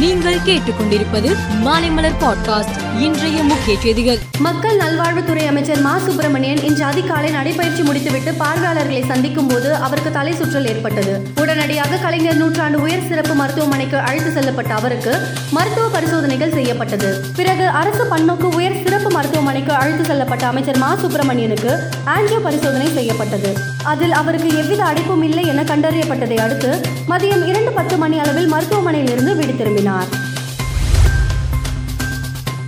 நீங்கள் கேட்டுக்கொண்டிருப்பது மாலைமலர் பாட்காஸ்ட் இன்றைய முக்கிய செய்திகள். மக்கள் நல்வாழ்வுத்துறை அமைச்சர் மா. சுப்பிரமணியன் இன்று அதிகாலை நடைபயிற்சி முடித்துவிட்டு பார்வையாளர்களை சந்திக்கும் போது அவருக்கு தலை சுற்றல் ஏற்பட்டது. உடனடியாக கலைஞர் நூற்றாண்டு உயர் சிறப்பு மருத்துவமனைக்கு அழைத்து செல்லப்பட்ட அவருக்கு மருத்துவ பரிசோதனைகள் செய்யப்பட்டது. பிறகு அரசு பன்னோக்கு உயர் சிறப்பு மருத்துவமனைக்கு அழைத்து செல்லப்பட்ட அமைச்சர் மா. சுப்பிரமணியனுக்கு ஆன்ஜியோ பரிசோதனை செய்யப்பட்டது. அதில் அவருக்கு எவ்வித அடைப்பும் இல்லை என கண்டறியப்பட்டதை அடுத்து மதியம் இரண்டு பத்து மணி அளவில் மருத்துவமனையிலிருந்து வீடு திரும்பினார்.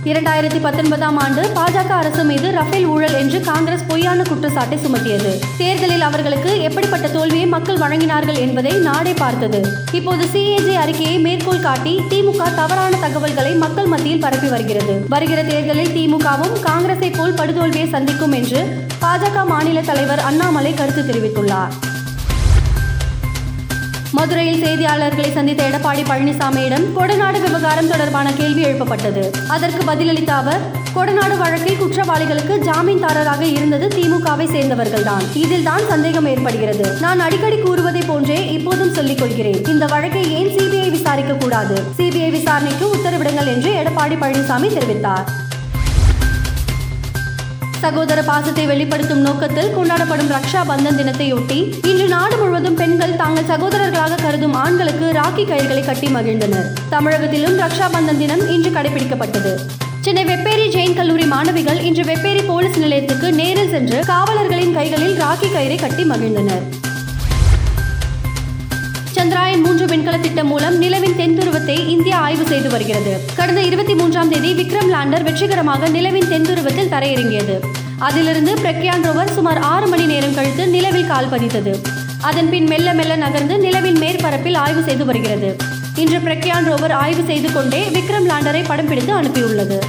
இரண்டாயிரத்தி பத்தொன்பதாம் ஆண்டு பாஜக அரசு மீது ரஃபேல் ஊழல் என்று காங்கிரஸ் பொய்யான குற்றச்சாட்டை சுமத்தியது. தேர்தலில் அவர்களுக்கு எப்படிப்பட்ட தோல்வியை மக்கள் வழங்கினார்கள் என்பதை நாடே பார்த்தது. இப்போது சிஏஜி அறிக்கையை மேற்கோள் காட்டி திமுக தவறான தகவல்களை மக்கள் மத்தியில் பரப்பி வருகிறது. வருகிற தேர்தலில் திமுகவும் காங்கிரஸை போல் படுதோல்வியை சந்திக்கும் என்று பாஜக மாநில தலைவர் அண்ணாமலை கருத்து தெரிவித்துள்ளார். மதுரையில் செய்தியாளர்களை சந்தித்த எடப்பாடி பழனிசாமியிடம் கொடநாடு விவகாரம் தொடர்பான கேள்வி எழுப்பப்பட்டது. அதற்கு பதிலளித்த அவர் கொடநாடு வழக்கில் குற்றவாளிகளுக்கு ஜாமீன்தாரராக இருந்தது திமுகவை சேர்ந்தவர்கள்தான். இதில் தான் சந்தேகம் ஏற்படுகிறது. நான் அடிக்கடி கூறுவதை போன்றே இப்போதும் சொல்லிக் கொள்கிறேன். இந்த வழக்கை ஏன் சிபிஐ விசாரிக்க கூடாது? சிபிஐ விசாரணைக்கு உத்தரவிடுங்கள் என்று எடப்பாடி பழனிசாமி தெரிவித்தார். சகோதர பாசத்தை வெளிப்படுத்தும் நோக்கத்தில் கொண்டாடப்படும் ரக்ஷா பந்தன் தினத்தையொட்டி இன்று நாடு முழுவதும் பெண்கள் தாங்கள் சகோதரர்களாக கருதும் ஆண்களுக்கு ராக்கி கயிறுகளை கட்டி மகிழ்ந்தனர். தமிழகத்திலும் ரக்ஷா பந்தன் தினம் இன்று கடைபிடிக்கப்பட்டது. சென்னை வெப்பேரி ஜெயின் கல்லூரி மாணவிகள் இன்று வெப்பேரி போலீஸ் நிலையத்துக்கு நேரில் சென்று காவலர்களின் கைகளில் ராக்கி கயிறை கட்டி மகிழ்ந்தனர். சந்திராயன் மூன்று விண்கல திட்டம் மூலம் நிலவின் தென்துருவத்தை இந்தியா ஆய்வு செய்து வருகிறது. கடந்த இருபத்தி மூன்றாம் தேதி விக்ரம் லேண்டர் வெற்றிகரமாக நிலவின் தென்துருவத்தில் தரையிறங்கியது. அதிலிருந்து பிரக்யான் ரோவர் சுமார் ஆறு மணி நேரம் கழித்து நிலவில் கால் பதித்தது. அதன் பின் மெல்ல மெல்ல நகர்ந்து நிலவின் மேற்பரப்பில் ஆய்வு செய்து வருகிறது. இன்று பிரக்யான் ரோவர் ஆய்வு செய்து கொண்டே விக்ரம் லேண்டரை படம் பிடித்து அனுப்பியுள்ளது.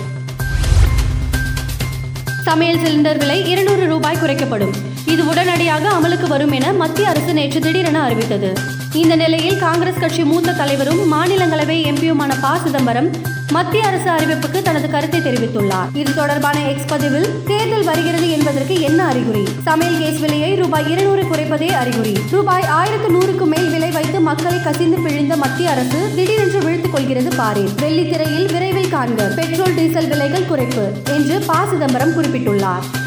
சமையல் சிலிண்டர் விலை இருநூறு ரூபாய் குறைக்கப்படும். இது உடனடியாக அமலுக்கு வரும் என மத்திய அரசு நேற்று திடீரென அறிவித்தது. இந்த நிலையில் காங்கிரஸ் கட்சி மூத்த தலைவரும் மாநிலங்களவை எம்பியுமான ப. சிதம்பரம் மத்திய அரசு அறிவிப்புக்கு தனது கருத்தை தெரிவித்துள்ளார். இது தொடர்பான எக்ஸ் பதிவில் தேர்தல் வருகிறது என்பதற்கு என்ன அறிகுறி? சமையல் கேஸ் விலையை ரூபாய் இருநூறு குறைப்பதே அறிகுறி. ரூபாய் ஆயிரத்து நூறுக்கு மேல் விலை வைத்து மக்களை கசிந்து பிழிந்த மத்திய அரசு திடீரென்று வீழ்த்துக் கொள்கிறது பாரேன். வெள்ளித்திரையில் விரைவில் காண்க. பெட்ரோல் டீசல் விலைகள் குறைப்பு என்று ப. சிதம்பரம் குறிப்பிட்டுள்ளார்.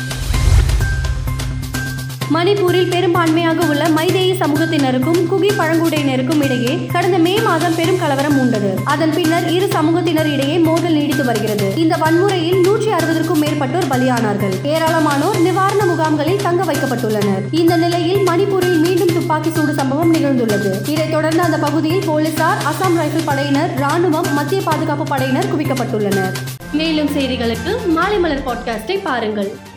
மணிப்பூரில் பெரும்பான்மையாக உள்ள மைதேயி சமூகத்தினருக்கும் குகி பழங்குடியினருக்கும் இடையே கடந்த மே மாதம் பெரும் கலவரம் உண்டது அதன் பின்னர் இரு சமூகத்தினர் இடையே மோதல் நீடித்து வருகிறது. இந்த வன்முறையில் நூற்றி அறுபதற்கும் மேற்பட்டோர் பலியானார்கள். ஏராளமானோர் நிவாரண முகாம்களில் தங்க வைக்கப்பட்டுள்ளனர். இந்த நிலையில் மணிப்பூரில் மீண்டும் துப்பாக்கி சூடு சம்பவம் நிகழ்ந்துள்ளது. இதைத் தொடர்ந்து அந்த பகுதியில் போலீசார் அசாம் ரைபிள் படையினர் ராணுவம் மத்திய பாதுகாப்பு படையினர் குவிக்கப்பட்டுள்ளனர். மேலும் செய்திகளுக்கு மாலை மலர் பாட்காஸ்டை பாருங்கள்.